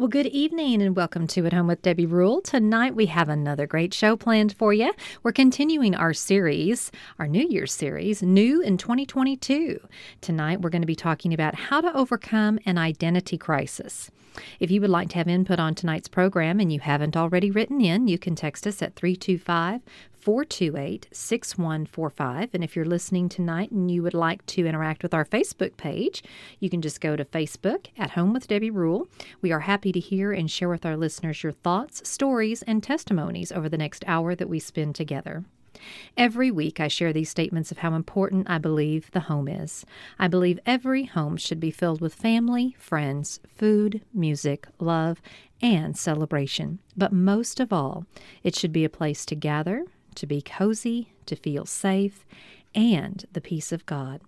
Well, good evening and welcome to At Home with Debbie Rule. Tonight we have another great show planned for you. We're continuing our series, our New Year's series, New in 2022. Tonight we're going to be talking about how to overcome an identity crisis. If you would like to have input on tonight's program and you haven't already written in, you can text us at 325 428 6145. And if you're listening tonight and you would like to interact with our Facebook page, you can just go to Facebook at Home with Debbie Rule. We are happy to hear and share with our listeners your thoughts, stories, and testimonies over the next hour that we spend together. Every week, I share these statements of how important I believe the home is. I believe every home should be filled with family, friends, food, music, love, and celebration. But most of all, it should be a place to gather, to be cozy, to feel safe, and the peace of God.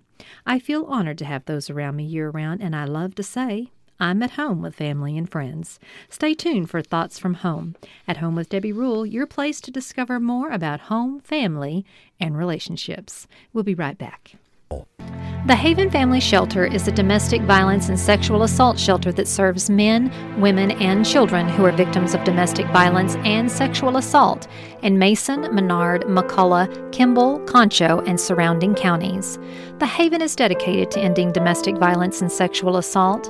I feel honored to have those around me year round, and I love to say, I'm at home with family and friends. Stay tuned for Thoughts from Home. At Home with Debbie Rule, your place to discover more about home, family, and relationships. We'll be right back. The Haven Family Shelter is a domestic violence and sexual assault shelter that serves men, women, and children who are victims of domestic violence and sexual assault in Mason, Menard, McCulloch, Kimble, Concho, and surrounding counties. The Haven is dedicated to ending domestic violence and sexual assault.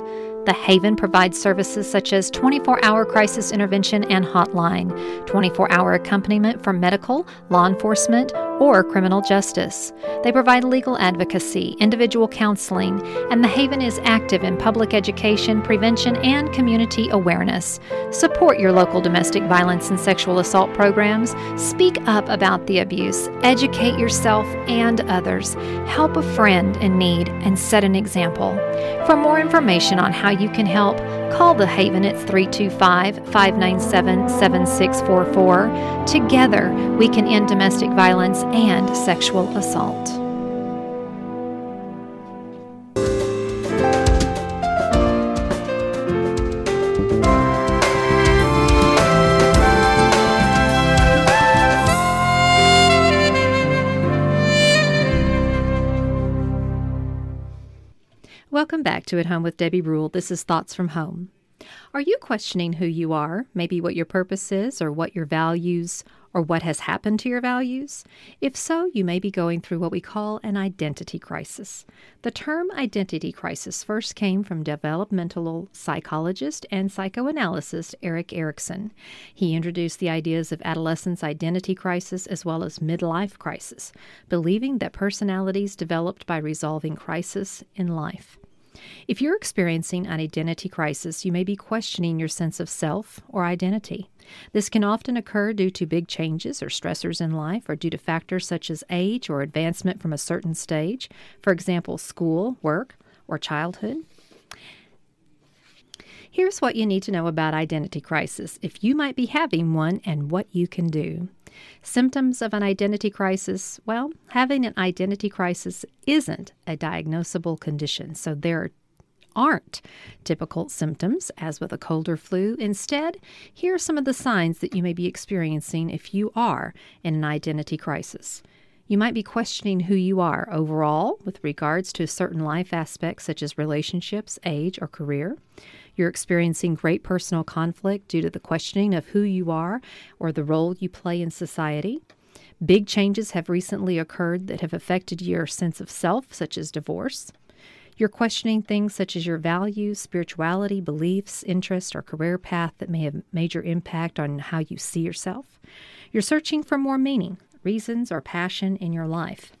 The Haven provides services such as 24 hour crisis intervention and hotline, 24 hour accompaniment for medical, law enforcement, or criminal justice. They provide legal advocacy, individual counseling, and the Haven is active in public education, prevention, and community awareness. Support your local domestic violence and sexual assault programs. Speak up about the abuse. Educate yourself and others. Help a friend in need and set an example. For more information on how you can help, call the Haven at 325 597 7644. Together, we can end domestic violence and sexual assault. Back to At Home with Debbie Rule. This is Thoughts from Home. Are you questioning who you are, maybe what your purpose is, or what your values, or what has happened to your values? If so, you may be going through what we call an identity crisis. The term identity crisis first came from developmental psychologist and psychoanalyst Erik Erikson. He introduced the ideas of adolescence identity crisis as well as midlife crisis, believing that personalities developed by resolving crisis in life. If you're experiencing an identity crisis, you may be questioning your sense of self or identity. This can often occur due to big changes or stressors in life, or due to factors such as age or advancement from a certain stage, for example, school, work, or childhood. Here's what you need to know about identity crisis if you might be having one and what you can do. Symptoms of an identity crisis well, having an identity crisis isn't a diagnosable condition, so there aren't typical symptoms as with a cold or flu. Instead, here are some of the signs that you may be experiencing if you are in an identity crisis. You might be questioning who you are overall with regards to certain life aspects such as relationships, age, or career. You're experiencing great personal conflict due to the questioning of who you are or the role you play in society. Big changes have recently occurred that have affected your sense of self, such as divorce. You're questioning things such as your values, spirituality, beliefs, interests, or career path that may have major impact on how you see yourself. You're searching for more meaning, reasons, or passion in your life.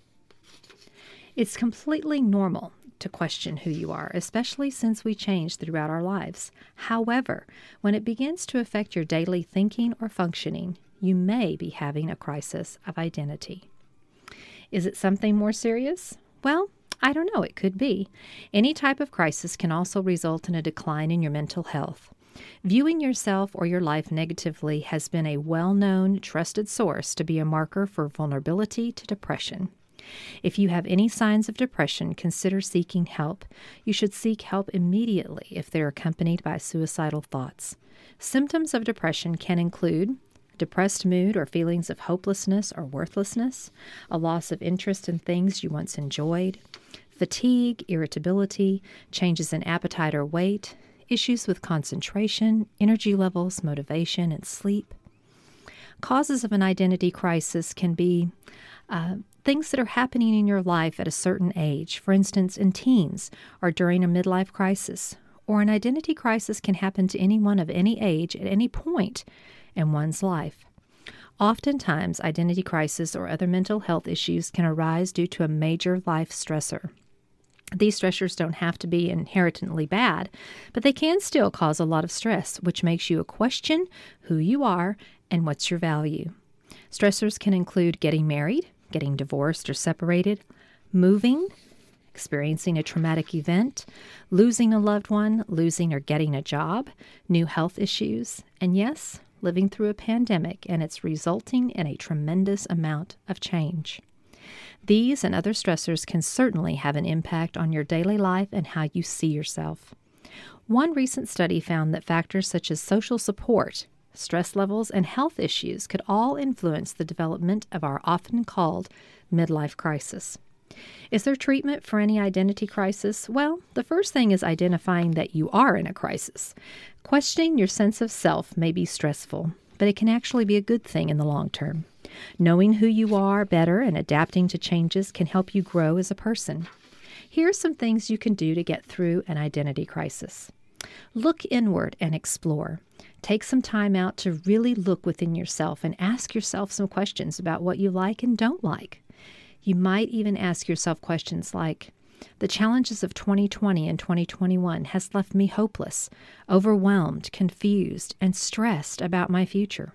It's completely normal to question who you are, especially since we change throughout our lives. However, when it begins to affect your daily thinking or functioning, you may be having a crisis of identity. Is it something more serious? Well, I don't know, it could be. Any type of crisis can also result in a decline in your mental health. Viewing yourself or your life negatively has been a well known, trusted source to be a marker for vulnerability to depression. If you have any signs of depression, consider seeking help. You should seek help immediately if they're accompanied by suicidal thoughts. Symptoms of depression can include depressed mood or feelings of hopelessness or worthlessness, a loss of interest in things you once enjoyed, fatigue, irritability, changes in appetite or weight, issues with concentration, energy levels, motivation, and sleep. Causes of an identity crisis can be uh, things that are happening in your life at a certain age, for instance, in teens or during a midlife crisis. Or an identity crisis can happen to anyone of any age at any point in one's life. Oftentimes, identity crisis or other mental health issues can arise due to a major life stressor. These stressors don't have to be inherently bad, but they can still cause a lot of stress, which makes you question who you are and what's your value. Stressors can include getting married, getting divorced or separated, moving, experiencing a traumatic event, losing a loved one, losing or getting a job, new health issues, and yes, living through a pandemic and it's resulting in a tremendous amount of change. These and other stressors can certainly have an impact on your daily life and how you see yourself. One recent study found that factors such as social support, stress levels, and health issues could all influence the development of our often called midlife crisis. Is there treatment for any identity crisis? Well, the first thing is identifying that you are in a crisis. Questioning your sense of self may be stressful, but it can actually be a good thing in the long term. Knowing who you are better and adapting to changes can help you grow as a person. Here are some things you can do to get through an identity crisis. Look inward and explore. Take some time out to really look within yourself and ask yourself some questions about what you like and don't like. You might even ask yourself questions like The challenges of 2020 and 2021 has left me hopeless, overwhelmed, confused, and stressed about my future.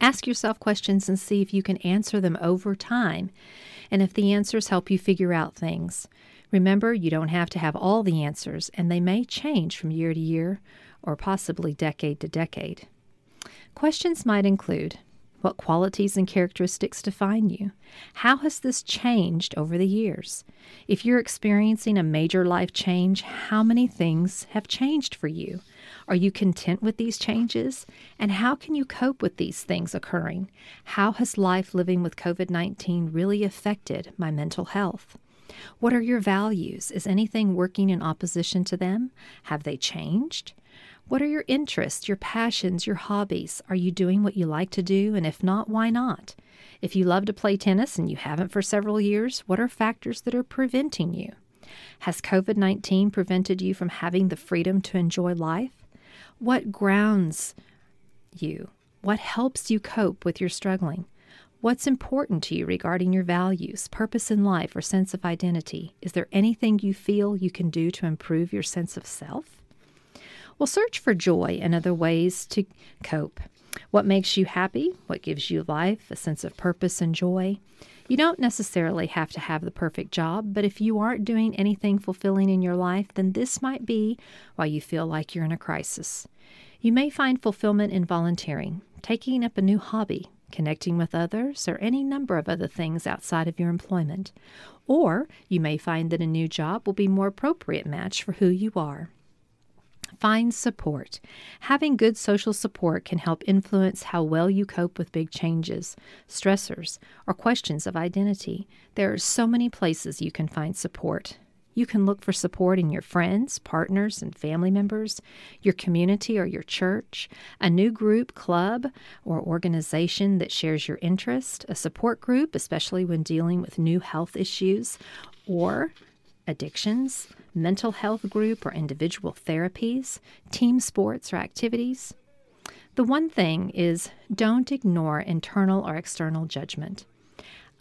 Ask yourself questions and see if you can answer them over time and if the answers help you figure out things. Remember, you don't have to have all the answers, and they may change from year to year or possibly decade to decade. Questions might include what qualities and characteristics define you? How has this changed over the years? If you're experiencing a major life change, how many things have changed for you? Are you content with these changes? And how can you cope with these things occurring? How has life living with COVID 19 really affected my mental health? What are your values? Is anything working in opposition to them? Have they changed? What are your interests, your passions, your hobbies? Are you doing what you like to do? And if not, why not? If you love to play tennis and you haven't for several years, what are factors that are preventing you? Has COVID 19 prevented you from having the freedom to enjoy life? What grounds you? What helps you cope with your struggling? What's important to you regarding your values, purpose in life, or sense of identity? Is there anything you feel you can do to improve your sense of self? Well, search for joy and other ways to cope. What makes you happy? What gives you life, a sense of purpose and joy? You don't necessarily have to have the perfect job, but if you aren't doing anything fulfilling in your life, then this might be why you feel like you're in a crisis. You may find fulfillment in volunteering, taking up a new hobby, connecting with others, or any number of other things outside of your employment. Or you may find that a new job will be more appropriate match for who you are. Find support. Having good social support can help influence how well you cope with big changes, stressors, or questions of identity. There are so many places you can find support. You can look for support in your friends, partners, and family members, your community or your church, a new group, club, or organization that shares your interest, a support group, especially when dealing with new health issues or addictions, mental health group or individual therapies, team sports or activities. The one thing is don't ignore internal or external judgment.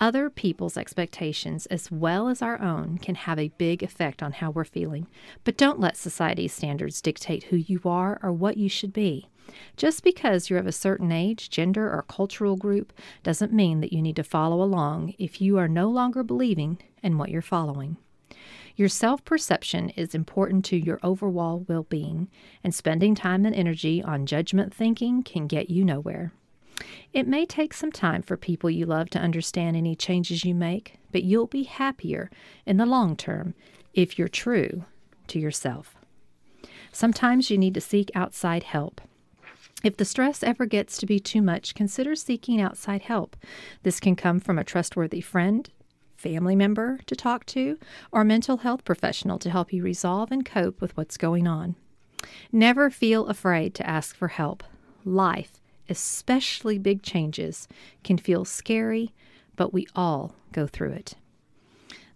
Other people's expectations, as well as our own, can have a big effect on how we're feeling, but don't let society's standards dictate who you are or what you should be. Just because you're of a certain age, gender, or cultural group doesn't mean that you need to follow along if you are no longer believing in what you're following. Your self perception is important to your overall well being, and spending time and energy on judgment thinking can get you nowhere. It may take some time for people you love to understand any changes you make. but you'll be happier in the long term if you're true to yourself. Sometimes you need to seek outside help. If the stress ever gets to be too much, consider seeking outside help. This can come from a trustworthy friend, family member to talk to, or mental health professional to help you resolve and cope with what's going on. Never feel afraid to ask for help. Life, especially big changes, can feel scary, but we all go through it.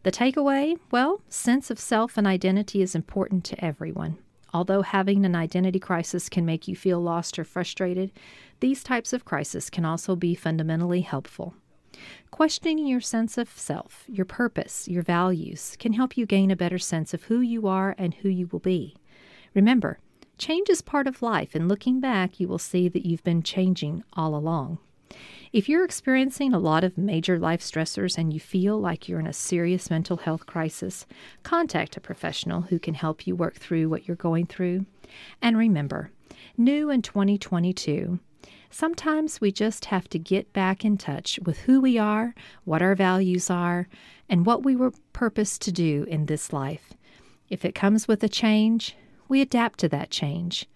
The takeaway well, sense of self and identity is important to everyone. Although having an identity crisis can make you feel lost or frustrated, these types of crises can also be fundamentally helpful. Questioning your sense of self, your purpose, your values can help you gain a better sense of who you are and who you will be. Remember, change is part of life, and looking back, you will see that you've been changing all along. If you're experiencing a lot of major life stressors and you feel like you're in a serious mental health crisis, contact a professional who can help you work through what you're going through. And remember, new in 2022, sometimes we just have to get back in touch with who we are, what our values are, and what we were purposed to do in this life. If it comes with a change, we adapt to that change,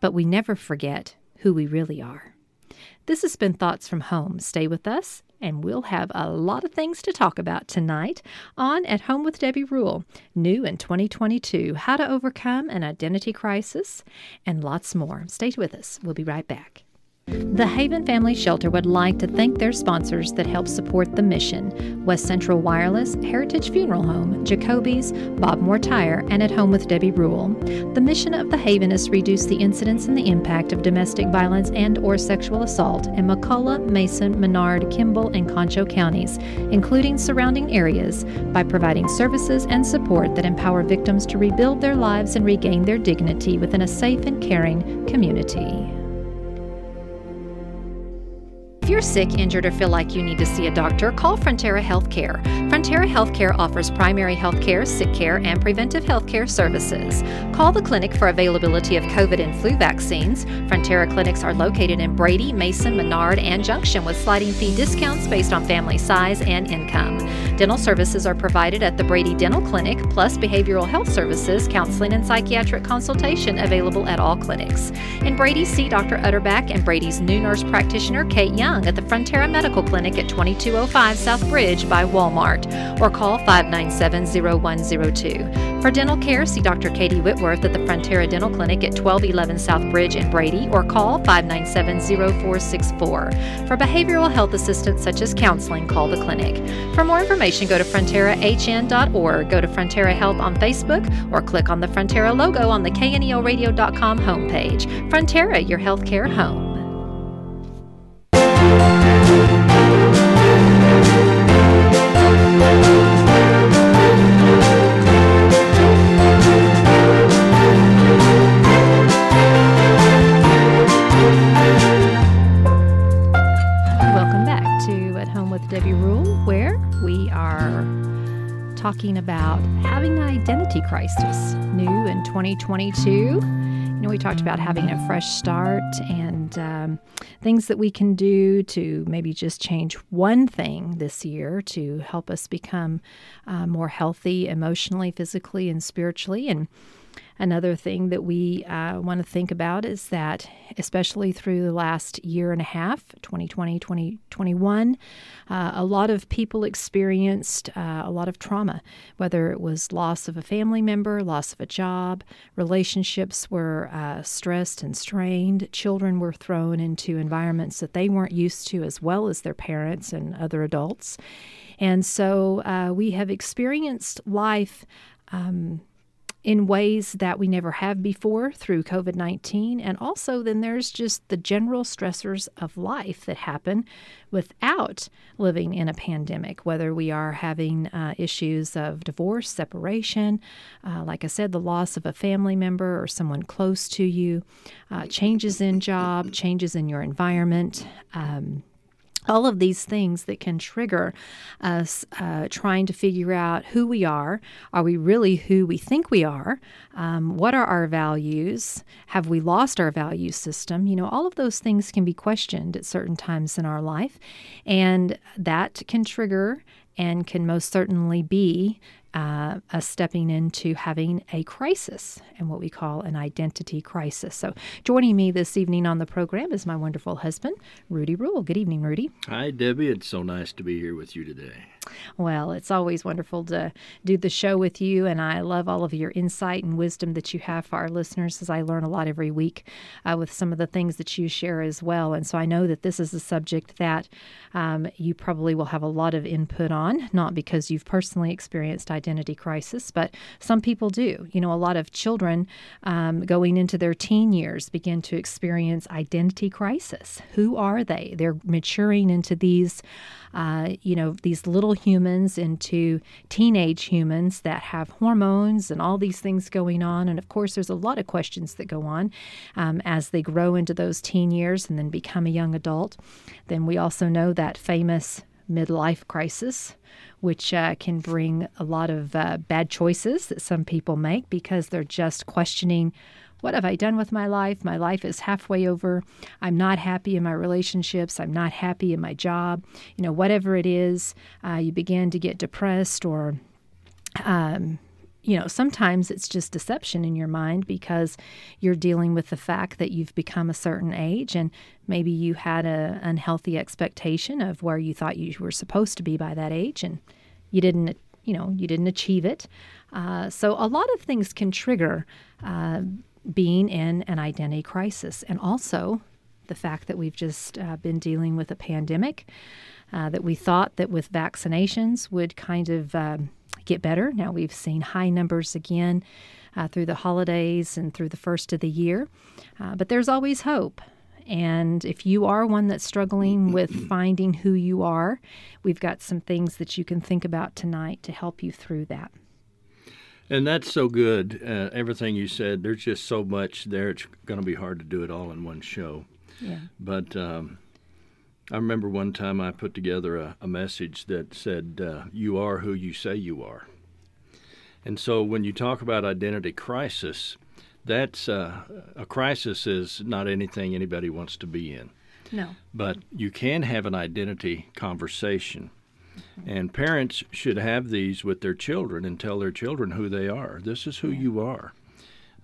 but we never forget who we really are. This has been Thoughts from Home. Stay with us, and we'll have a lot of things to talk about tonight on At Home with Debbie Rule, new in 2022, how to overcome an identity crisis, and lots more. Stay with us. We'll be right back. The Haven Family Shelter would like to thank their sponsors that help support the mission West Central Wireless, Heritage Funeral Home, Jacoby's, Bob Moore Tire, and At Home with Debbie Rule. The mission of the Haven is to reduce the incidence and the impact of domestic violence and or sexual assault in McCulloch, Mason, Menard, Kimble, and Concho counties, including surrounding areas, by providing services and support that empower victims to rebuild their lives and regain their dignity within a safe and caring community. If you're sick, injured, or feel like you need to see a doctor, call Frontera Healthcare. Frontera Healthcare offers primary health care, sick care, and preventive health care services. Call the clinic for availability of COVID and flu vaccines. Frontera clinics are located in Brady, Mason, Menard, and Junction with sliding fee discounts based on family size and income. Dental services are provided at the Brady Dental Clinic, plus behavioral health services, counseling, and psychiatric consultation available at all clinics. In Brady, see Dr. Utterback and Brady's new nurse practitioner, Kate Young Young at the Frontera Medical Clinic at 2205 South Bridge by Walmart or call 597 0102. For dental care, see Dr. Katie Whitworth at the Frontera Dental Clinic at 1211 South Bridge in Brady or call 597 0464. For behavioral health assistance such as counseling, call the clinic. For more information, go to fronterahn.org, go to Frontera Health on Facebook, or click on the Frontera logo on the KNELradio.com homepage. Frontera, your healthcare home. Talking about having an identity crisis new in 2022. Know, we talked about having a fresh start and um, things that we can do to maybe just change one thing this year to help us become uh, more healthy emotionally, physically, and spiritually. And Another thing that we uh, want to think about is that, especially through the last year and a half, 2020, 2021, uh, a lot of people experienced uh, a lot of trauma, whether it was loss of a family member, loss of a job, relationships were uh, stressed and strained, children were thrown into environments that they weren't used to, as well as their parents and other adults. And so uh, we have experienced life. Um, in ways that we never have before through COVID 19. And also, then there's just the general stressors of life that happen without living in a pandemic, whether we are having uh, issues of divorce, separation, uh, like I said, the loss of a family member or someone close to you, uh, changes in job, changes in your environment. Um, all of these things that can trigger us uh, trying to figure out who we are. Are we really who we think we are? Um, what are our values? Have we lost our value system? You know, all of those things can be questioned at certain times in our life, and that can trigger and can most certainly be uh, a stepping into having a crisis and what we call an identity crisis. So, joining me this evening on the program is my wonderful husband, Rudy Rule. Good evening, Rudy. Hi, Debbie. It's so nice to be here with you today. Well, it's always wonderful to do the show with you, and I love all of your insight and wisdom that you have for our listeners as I learn a lot every week uh, with some of the things that you share as well. And so I know that this is a subject that um, you probably will have a lot of input on, not because you've personally experienced identity crisis, but some people do. You know, a lot of children um, going into their teen years begin to experience identity crisis. Who are they? They're maturing into these uh, you know, these little humans into teenage humans that have hormones and all these things going on. And of course, there's a lot of questions that go on um, as they grow into those teen years and then become a young adult. Then we also know that famous midlife crisis, which uh, can bring a lot of uh, bad choices that some people make because they're just questioning what have I done with my life? My life is halfway over. I'm not happy in my relationships. I'm not happy in my job. You know, whatever it is, uh, you begin to get depressed or. Um, you know, sometimes it's just deception in your mind because you're dealing with the fact that you've become a certain age and maybe you had an unhealthy expectation of where you thought you were supposed to be by that age and you didn't, you know, you didn't achieve it. Uh, so a lot of things can trigger uh, being in an identity crisis, and also the fact that we've just uh, been dealing with a pandemic uh, that we thought that with vaccinations would kind of um, get better. Now we've seen high numbers again uh, through the holidays and through the first of the year, uh, but there's always hope. And if you are one that's struggling with finding who you are, we've got some things that you can think about tonight to help you through that. And that's so good. Uh, everything you said, there's just so much there. It's going to be hard to do it all in one show. Yeah. But um, I remember one time I put together a, a message that said, uh, You are who you say you are. And so when you talk about identity crisis, that's uh, a crisis is not anything anybody wants to be in. No. But you can have an identity conversation and parents should have these with their children and tell their children who they are. This is who you are.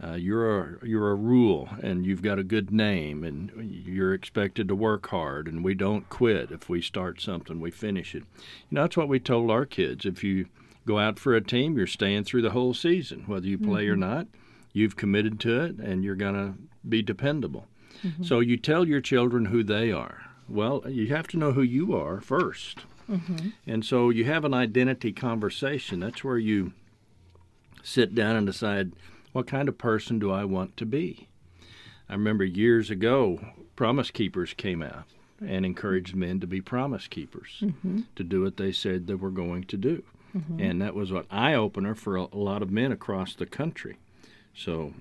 Uh, you're a you're a rule, and you've got a good name, and you're expected to work hard. And we don't quit. If we start something, we finish it. You know that's what we told our kids. If you go out for a team, you're staying through the whole season, whether you play mm-hmm. or not. You've committed to it, and you're gonna be dependable. Mm-hmm. So you tell your children who they are. Well, you have to know who you are first. Mm-hmm. And so you have an identity conversation. That's where you sit down and decide what kind of person do I want to be. I remember years ago, Promise Keepers came out and encouraged men to be promise keepers, mm-hmm. to do what they said they were going to do. Mm-hmm. And that was an eye opener for a, lot of men across the country. So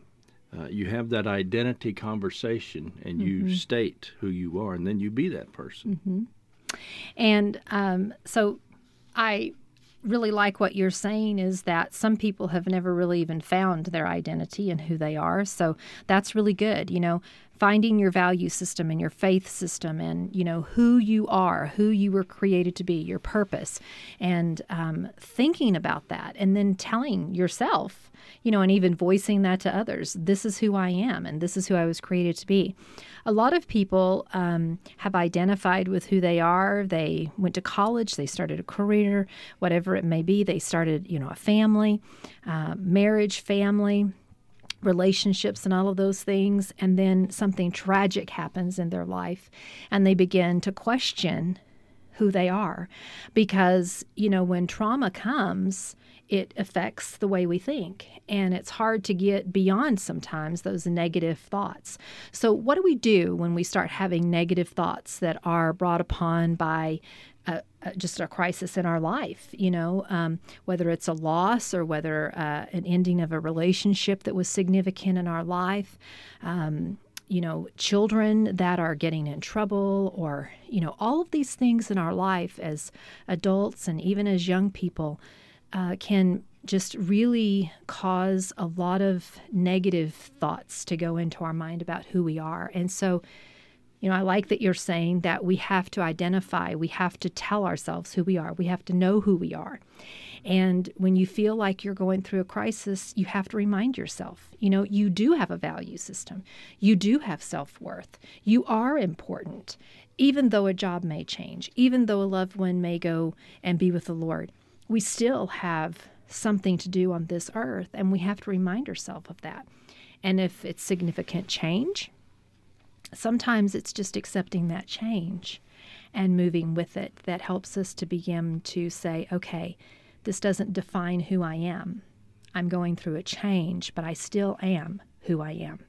uh, you have that identity conversation and you mm-hmm. state who you are, and then you be that person. And um, so I really like what you're saying is that some people have never really even found their identity and who they are. So that's really good. You know, finding your value system and your faith system and you know who you are who you were created to be your purpose and um, thinking about that and then telling yourself you know and even voicing that to others this is who i am and this is who i was created to be. A lot of people um, have identified with who they are. They went to college they started a career whatever it may be. They started you know a family uh, marriage family relationships and all of those things, and then something tragic happens in their life, and they begin to question who they are. Because, you know, when trauma comes, it affects the way we think. And it's hard to get beyond sometimes those negative thoughts. So, what do we do when we start having negative thoughts that are brought upon by a, a, just a crisis in our life, you know, um, whether it's a loss or whether uh, an ending of a relationship that was significant in our life. Um, you know, children that are getting in trouble, or, you know, all of these things in our life as adults and even as young people uh, can just really cause a lot of negative thoughts to go into our mind about who we are. And so, You know, I like that you're saying that we have to identify, we have to tell ourselves who we are, we have to know who we are. And when you feel like you're going through a crisis, you have to remind yourself, you know, you do have a value system. You do have self worth. You are important, even though a job may change, even though a loved one may go and be with the Lord. We still have something to do on this earth, and we have to remind ourselves of that. And if it's significant change, sometimes it's just accepting that change and moving with it that helps us to begin to say, okay, this doesn't define who I am. I'm going through a change, but I still am who I am.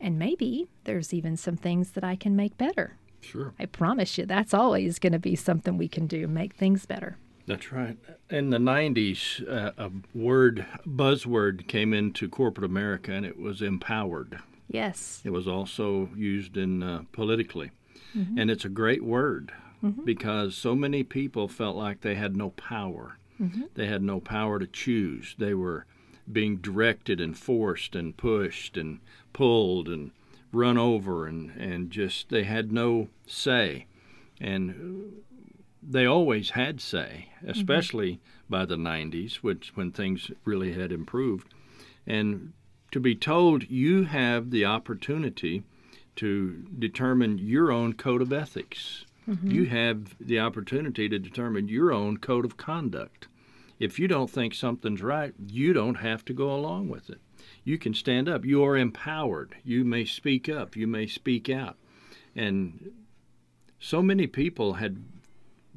And maybe there's even some things that I can make better. Sure. I promise you, that's always going to be something we can do, make things better. That's right. In the 90s, uh, a word, buzzword came into corporate America, and it was empowered. Yes. It was also used in uh, politically. Mm-hmm. And it's a great word mm-hmm. because so many people felt like they had no power. Mm-hmm. They had no power to choose. They were being directed and forced and pushed and pulled and run over and, and just they had no say. And they always had say, mm-hmm. especially by the 90s, which when things really had improved. And to be told you have the opportunity to determine your own code of ethics. Mm-hmm. You have the opportunity to determine your own code of conduct. If you don't think something's right, you don't have to go along with it. You can stand up. You are empowered. You may speak up. You may speak out. And so many people had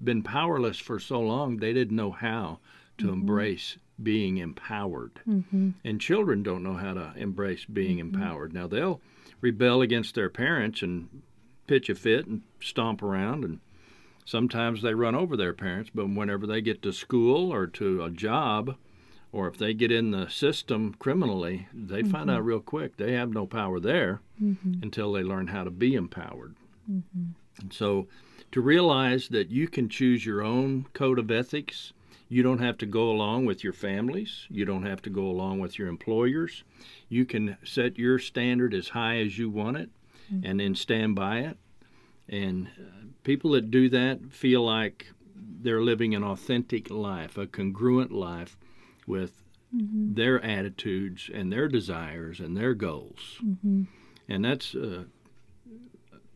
been powerless for so long, they didn't know how to mm-hmm. embrace being empowered. Mm-hmm. And children don't know how to embrace being mm-hmm. empowered. Now, they'll rebel against their parents and pitch a fit and stomp around and sometimes they run over their parents but whenever they get to school or to a job or if they get in the system criminally they mm-hmm. find out real quick they have no power there mm-hmm. until they learn how to be empowered mm-hmm. and so to realize that you can choose your own code of ethics you don't have to go along with your families. You don't have to go along with your employers. You can set your standard as high as you want it mm-hmm. and then stand by it. And uh, people that do that feel like they're living an authentic life, a congruent life with mm-hmm. their attitudes and their desires and their goals. Mm-hmm. And that's uh,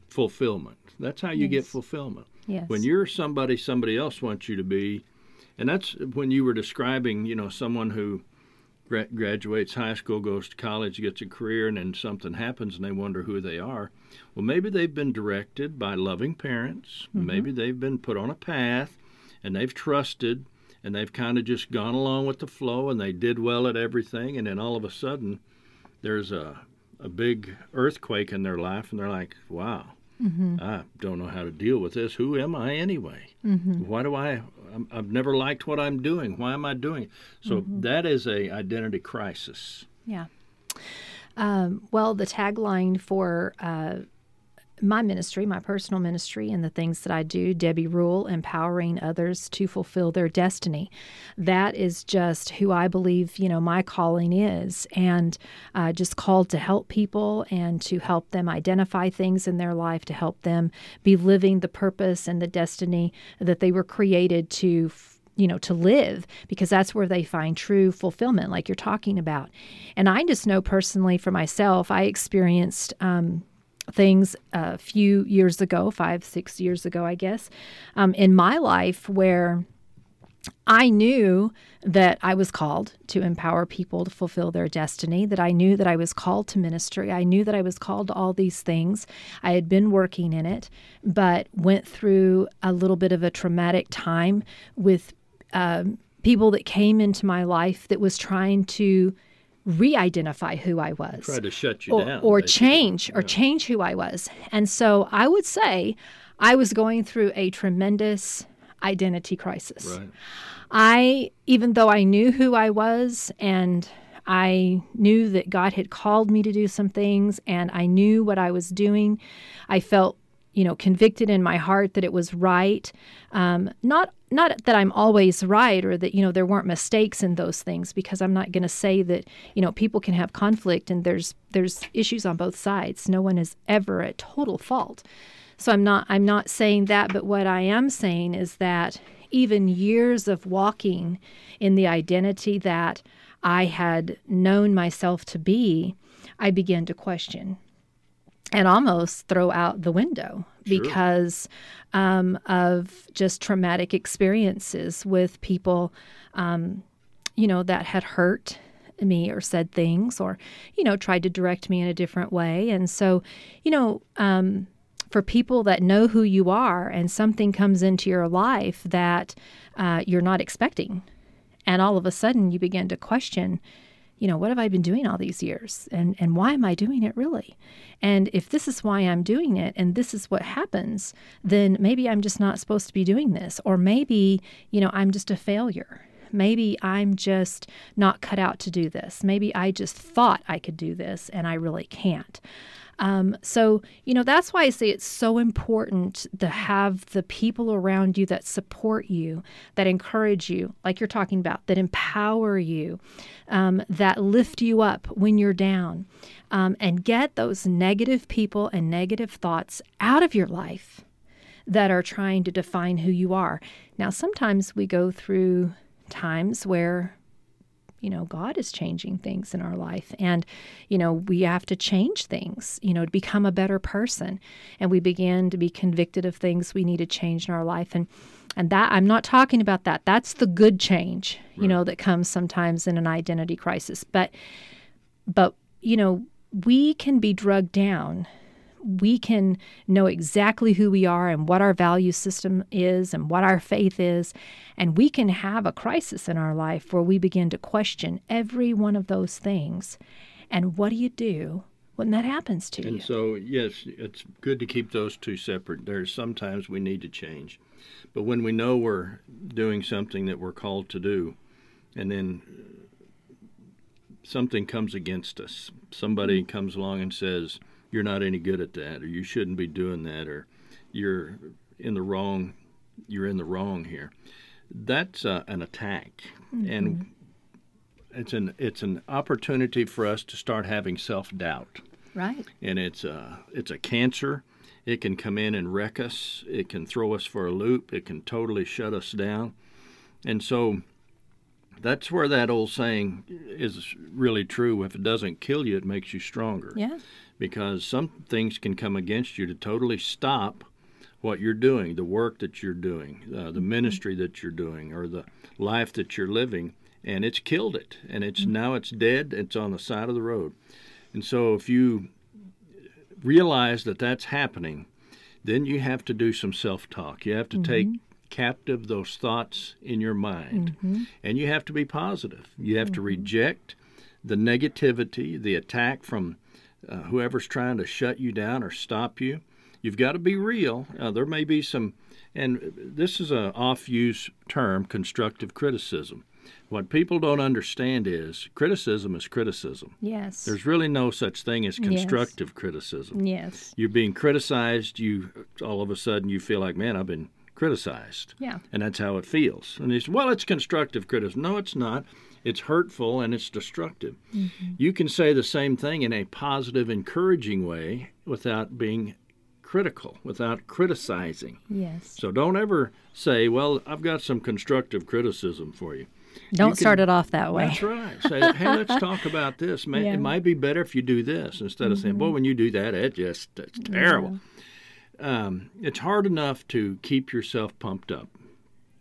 fulfillment. That's how you yes. get fulfillment. Yes. When you're somebody somebody else wants you to be, and that's when you were describing, you know, someone who gra- graduates high school, goes to college, gets a career, and then something happens and they wonder who they are. Well, maybe they've been directed by loving parents. Mm-hmm. Maybe they've been put on a path and they've trusted and they've kind of just gone along with the flow and they did well at everything. And then all of a sudden, there's a, a big earthquake in their life and they're like, wow. Mm-hmm. I don't know how to deal with this. Who am I anyway? Mm-hmm. Why do I i have never liked what I'm doing. Why am I doing it? So mm-hmm. that is a identity crisis. Yeah. Um, well, the tagline for uh, my ministry, my personal ministry, and the things that I do, Debbie Rule, empowering others to fulfill their destiny. That is just who I believe, you know, my calling is, and uh, just called to help people and to help them identify things in their life, to help them be living the purpose and the destiny that they were created to you know to live because that's where they find true fulfillment like you're talking about and i just know personally for myself i experienced um, things a few years ago, five, six years ago, I guess, um, in my life where I knew that I was called to empower people to fulfill their destiny, that I knew that I was called to ministry. I knew that I was called to all these things. I had been working in it, but went through a little bit of a traumatic time with um, people that came into my life that was trying to re-identify who I was. Try to shut you or, down. Or change, or change who I was. And so I would say I was going through a tremendous identity crisis. Right. I, even though I knew who I was and I knew that God had called me to do some things and I knew what I was doing, I felt you know, convicted in my heart that it was right. Um, not not that I'm always right or that you know there weren't mistakes in those things because I'm not going to say that you know people can have conflict and there's there's issues on both sides. No one is ever at total fault. So I'm not I'm not saying that, but what I am saying is that even years of walking in the identity that I had known myself to be, I began to question and almost throw out the window sure. because um, of just traumatic experiences with people, um, you know, that had hurt me or said things or, you know, tried to direct me in a different way. And so, you know, um, for people that know who you are and something comes into your life that uh, you're not expecting, and all of a sudden you begin to question, you know, what have I been doing all these years? And, and why am I doing it really? And if this is why I'm doing it and this is what happens, then maybe I'm just not supposed to be doing this. Or maybe, you know, I'm just a failure. Maybe I'm just not cut out to do this. Maybe I just thought I could do this and I really can't. Um, so, you know, that's why I say it's so important to have the people around you that support you, that encourage you, like you're talking about, that empower you, um, that lift you up when you're down, um, and get those negative people and negative thoughts out of your life that are trying to define who you are. Now, sometimes we go through times where you know, God is changing things in our life. And, you know, we have to change things, you know, to become a better person. And we begin to be convicted of things we need to change in our life. And, and that, I'm not talking about that. That's the good change, you know, that comes sometimes in an identity crisis. But, but, you know, we can be drugged down we can know exactly who we are and what our value system is and what our faith is. And we can have a crisis in our life where we begin to question every one of those things. And what do you do when that happens to and you? And so, yes, it's good to keep those two separate. There's sometimes we need to change. But when we know we're doing something that we're called to do, and then something comes against us, somebody comes along and says, you're not any good at that, or you shouldn't be doing that, or you're in the wrong, you're in the wrong here. That's uh, an attack, mm-hmm. and it's an it's an opportunity for us to start having self doubt. Right. And it's a it's a cancer. It can come in and wreck us. It can throw us for a loop. It can totally shut us down. And so that's where that old saying is really true. If it doesn't kill you, it makes you stronger. Yeah because some things can come against you to totally stop what you're doing, the work that you're doing, uh, the mm-hmm. ministry that you're doing, or the life that you're living, and it's killed it, and it's mm-hmm. now it's dead. It's on the side of the road, and so if you realize that that's happening, then you have to do some self-talk. You have to mm-hmm. take captive those thoughts in your mind, mm-hmm. and you have to be positive. You have to mm-hmm. reject the negativity, the attack from uh, whoever's trying to shut you down or stop you. You've got to be real. Uh, there may be some, and this is an off use term, constructive criticism. What people don't understand is criticism is criticism. Yes. There's really no such thing as constructive yes. criticism. Yes. You're being criticized, you all of a sudden you feel like, man, I've been criticized. Yeah. And that's how it feels. And they say, well, it's constructive criticism. No, it's not it's hurtful and it's destructive. Mm-hmm. You can say the same thing in a positive, encouraging way without being critical, without criticizing. Yes. So don't ever say, well, I've got some constructive criticism for you. Don't you can, start it off that way. That's right. Say, hey, let's talk about this. May, yeah. It might be better if you do this instead mm-hmm. of saying, boy, mm-hmm. when you do that, it just, it's terrible. Yeah. Um, it's hard enough to keep yourself pumped up.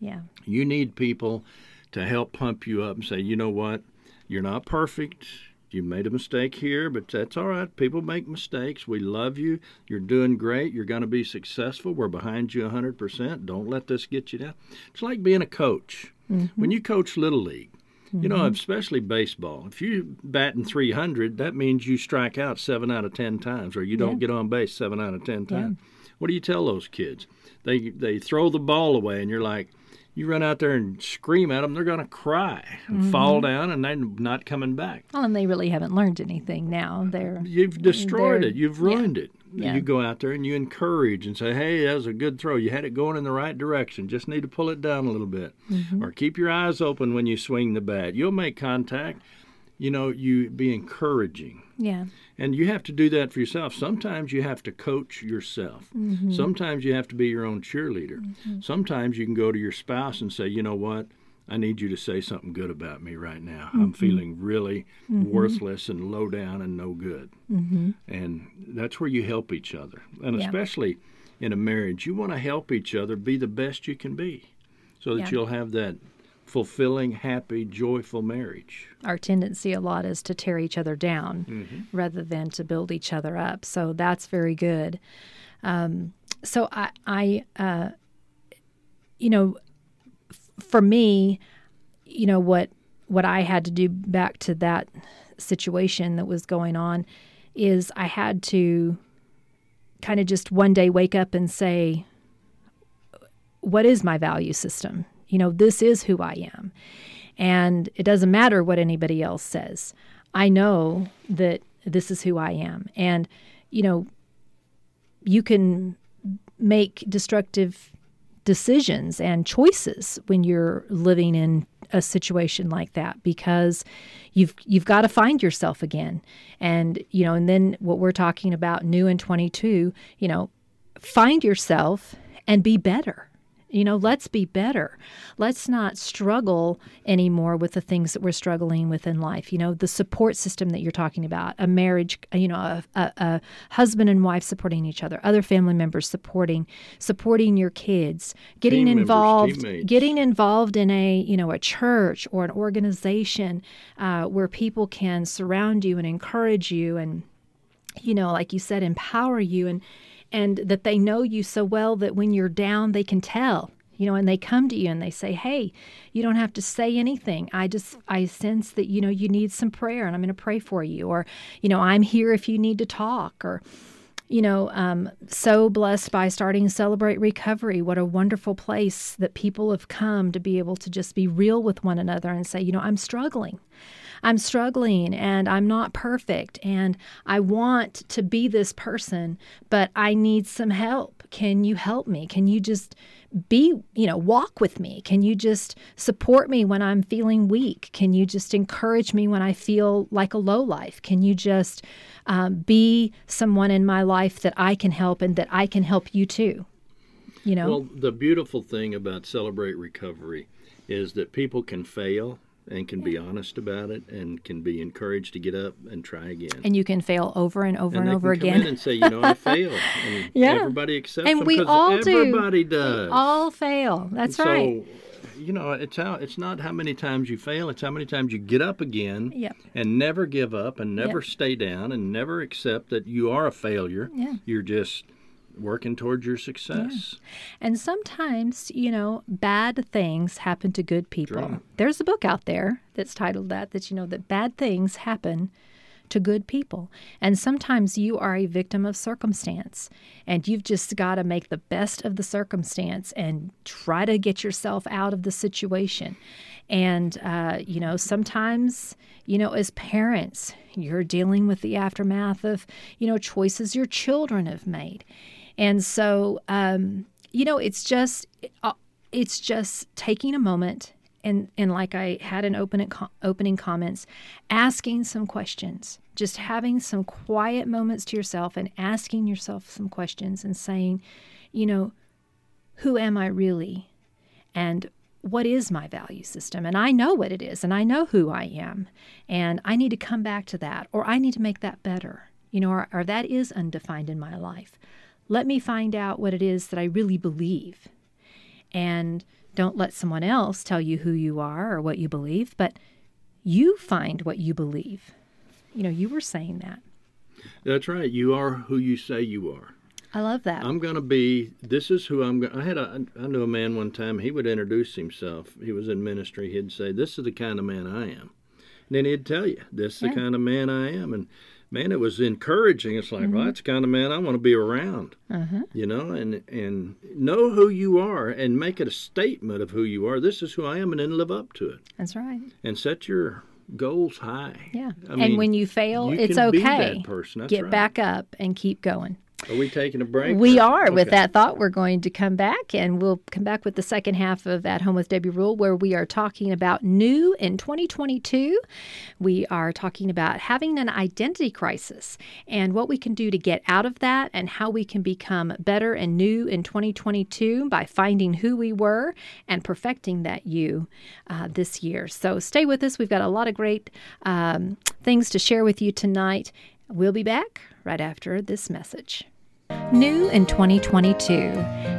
Yeah. You need people to help pump you up and say, you know what, you're not perfect. You made a mistake here, but that's all right. People make mistakes. We love you. You're doing great. You're going to be successful. We're behind you 100%. Don't let this get you down. It's like being a coach. Mm-hmm. When you coach Little League, mm-hmm. you know, mm-hmm. especially baseball, if you bat in 300, that means you strike out seven out of 10 times, or you don't yeah. get on base seven out of 10 times. Yeah. What do you tell those kids? They, they throw the ball away, and you're like, you run out there and scream at them, they're going to cry and Mm-hmm. fall down, and they're not coming back. Well, and they really haven't learned anything now. They're You've destroyed They're- it. You've yeah. ruined it. Yeah. You go out there and you encourage and say, "Hey, that was a good throw. You had it going in the right direction. Just need to pull it down a little bit, Mm-hmm. or keep your eyes open when you swing the bat. You'll make contact. You know, you be encouraging." yeah, And you have to do that for yourself. Sometimes you have to coach yourself. Mm-hmm. Sometimes you have to be your own cheerleader. Sometimes you can go to your spouse and say, you know what? I need you to say something good about me right now. I'm Mm-hmm. feeling really worthless and low down and no good. Mm-hmm. And that's where you help each other. And Yeah. especially in a marriage, you want to help each other be the best you can be so that Yeah. you'll have that fulfilling, happy, joyful marriage. our tendency a lot is to tear each other down Mm-hmm. rather than to build each other up. So that's very good. Um, so I, I uh, you know, f- for me, you know what what I had to do back to that situation that was going on is I had to kind of just one day wake up and say, what is my value system? You know, this is who I am. And it doesn't matter what anybody else says. I know that this is who I am. And, you know, you can make destructive decisions and choices when you're living in a situation like that because you've you've got to find yourself again and you know and then what we're talking about new in 22 you know find yourself and be better you know let's be better. Let's not struggle anymore with the things that we're struggling with in life. You know the support system that you're talking about a marriage you know a, a, a husband and wife supporting each other other family members supporting supporting your kids getting Team involved teammates. getting involved in a you know a church or an organization uh, where people can surround you and encourage you and you know like you said empower you. And and that they know you so well that when you're down they can tell you know and they come to you and they say hey you don't have to say anything i just i sense that you know you need some prayer and i'm going to pray for you or you know i'm here if you need to talk or you know, um, so blessed by starting Celebrate Recovery. What a wonderful place that people have come to be able to just be real with one another and say, you know, I'm struggling. I'm struggling and I'm not perfect and I want to be this person, but I need some help. Can you help me? Can you just be, you know, walk with me? Can you just support me when I'm feeling weak? Can you just encourage me when I feel like a low life? Can you just um, be someone in my life that I can help and that I can help you too? You know? Well, the beautiful thing about Celebrate Recovery is that people can fail and can be honest about it and can be encouraged to get up and try again. and you can fail over and over and, they over again. in and say, you know, I failed. And Yeah. everybody accepts And them we all do. everybody does. All fail. That's right. So, you know, it's how it's not how many times you fail, it's how many times you get up again Yep. and never give up and never stay down and never accept that you are a failure. Yeah. You're just working towards your success. And sometimes, you know, bad things happen to good people. There's a book out there that's titled that, that, you know, that bad things happen to good people. And sometimes you are a victim of circumstance and you've just got to make the best of the circumstance and try to get yourself out of the situation. And, uh, you know, sometimes, you know, as parents, you're dealing with the aftermath of, you know, choices your children have made. And so, um, you know, it's just, uh, it's just taking a moment and, and like I had in opening, opening comments, asking some questions, just having some quiet moments to yourself and asking yourself some questions and saying, you know, who am I really? And what is my value system? And I know what it is, and I know who I am. And I need to come back to that, or I need to make that better, you know, or, or that is undefined in my life. Let me find out what it is that I really believe. And don't let someone else tell you who you are or what you believe, but you find what you believe. You know, you were saying that. That's right. You are who you say you are. I love that. I'm going to be. This is who I'm going to, I had a. I knew a man one time. He would introduce himself. He was in ministry. He'd say, "This is the kind of man I am," and then he'd tell you, "This is Yeah. the kind of man I am." And man, it was encouraging. It's like, Mm-hmm. well, that's the kind of man I want to be around. Uh-huh. You know, and and know who you are and make it a statement of who you are. This is who I am, and then live up to it That's right. and set your goals high. Yeah. I and mean, when you fail, you it's okay. that person. That's Get right. back up and keep going. Are we taking a break? We or- are. With that thought, we're going to come back and we'll come back with the second half of At Home with Debbie Rule, where we are talking about new in 2022. We are talking about having an identity crisis and what we can do to get out of that and how we can become better and new in 2022 by finding who we were and perfecting that you uh, this year. So stay with us. We've got a lot of great um, things to share with you tonight. We'll be back right after this message. New in 2022.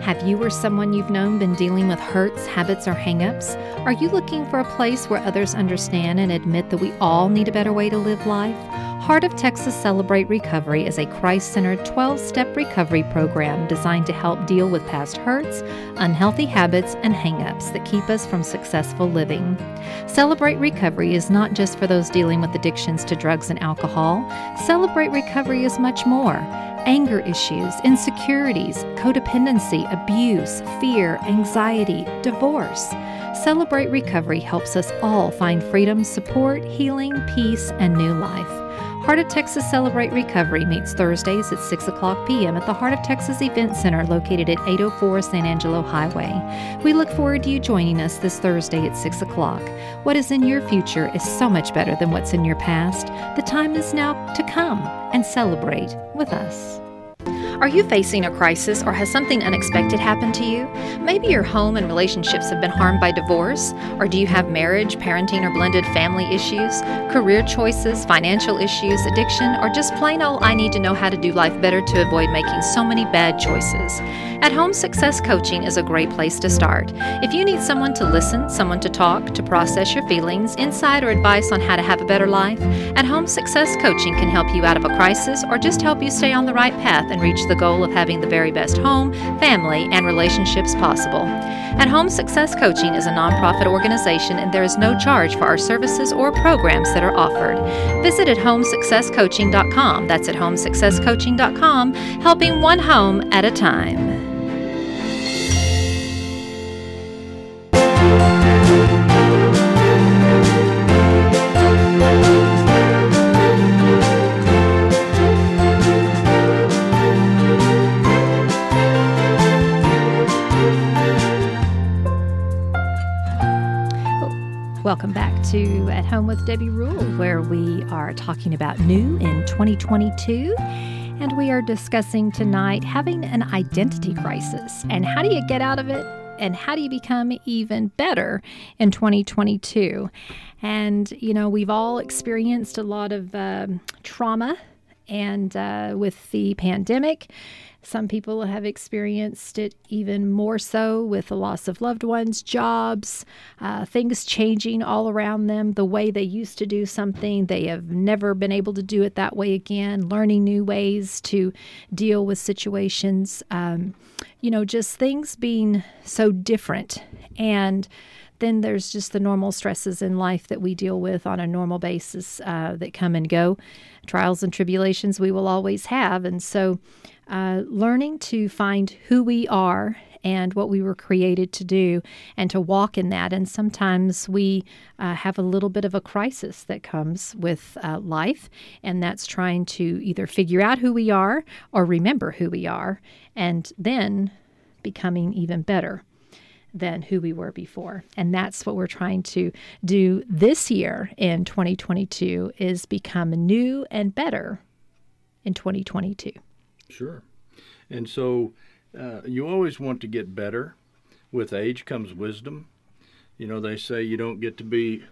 Have you or someone you've known been dealing with hurts, habits, or hangups? Are you looking for a place where others understand and admit that we all need a better way to live life? Heart of Texas Celebrate Recovery is a Christ centered 12 step recovery program designed to help deal with past hurts, unhealthy habits, and hangups that keep us from successful living. Celebrate Recovery is not just for those dealing with addictions to drugs and alcohol. Celebrate Recovery is much more anger issues, insecurities, codependency, abuse, fear, anxiety, divorce. Celebrate Recovery helps us all find freedom, support, healing, peace, and new life. Heart of Texas Celebrate Recovery meets Thursdays at 6 o'clock p.m. at the Heart of Texas Event Center located at 804 San Angelo Highway. We look forward to you joining us this Thursday at 6 o'clock. What is in your future is so much better than what's in your past. The time is now to come and celebrate with us. Are you facing a crisis or has something unexpected happened to you? Maybe your home and relationships have been harmed by divorce, or do you have marriage, parenting, or blended family issues, career choices, financial issues, addiction, or just plain old I need to know how to do life better to avoid making so many bad choices? At Home Success Coaching is a great place to start. If you need someone to listen, someone to talk, to process your feelings, insight, or advice on how to have a better life, At Home Success Coaching can help you out of a crisis or just help you stay on the right path and reach the goal of having the very best home, family, and relationships possible. At Home Success Coaching is a nonprofit organization and there is no charge for our services or programs that are offered. Visit at homesuccesscoaching.com. That's at homesuccesscoaching.com, helping one home at a time. Welcome back to At Home with Debbie Rule, where we are talking about new in 2022. And we are discussing tonight having an identity crisis and how do you get out of it and how do you become even better in 2022. And, you know, we've all experienced a lot of um, trauma and uh, with the pandemic. Some people have experienced it even more so with the loss of loved ones, jobs, uh, things changing all around them. The way they used to do something, they have never been able to do it that way again. Learning new ways to deal with situations. Um, you know, just things being so different. And then there's just the normal stresses in life that we deal with on a normal basis uh, that come and go. Trials and tribulations we will always have. And so, uh, learning to find who we are and what we were created to do and to walk in that. And sometimes we uh, have a little bit of a crisis that comes with uh, life, and that's trying to either figure out who we are or remember who we are, and then becoming even better than who we were before. And that's what we're trying to do this year in 2022 is become new and better in 2022. Sure. And so uh, you always want to get better. With age comes wisdom. You know, they say you don't get to be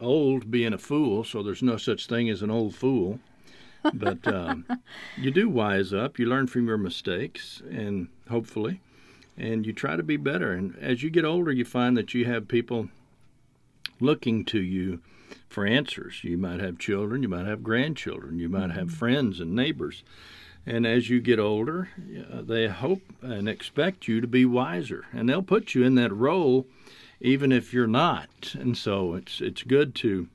old being a fool, so there's no such thing as an old fool. But um, you do wise up, you learn from your mistakes, and hopefully, and you try to be better. And as you get older, you find that you have people looking to you for answers. You might have children, you might have grandchildren, you might have friends and neighbors. And as you get older, uh, they hope and expect you to be wiser, and they'll put you in that role even if you're not. And so it's it's good to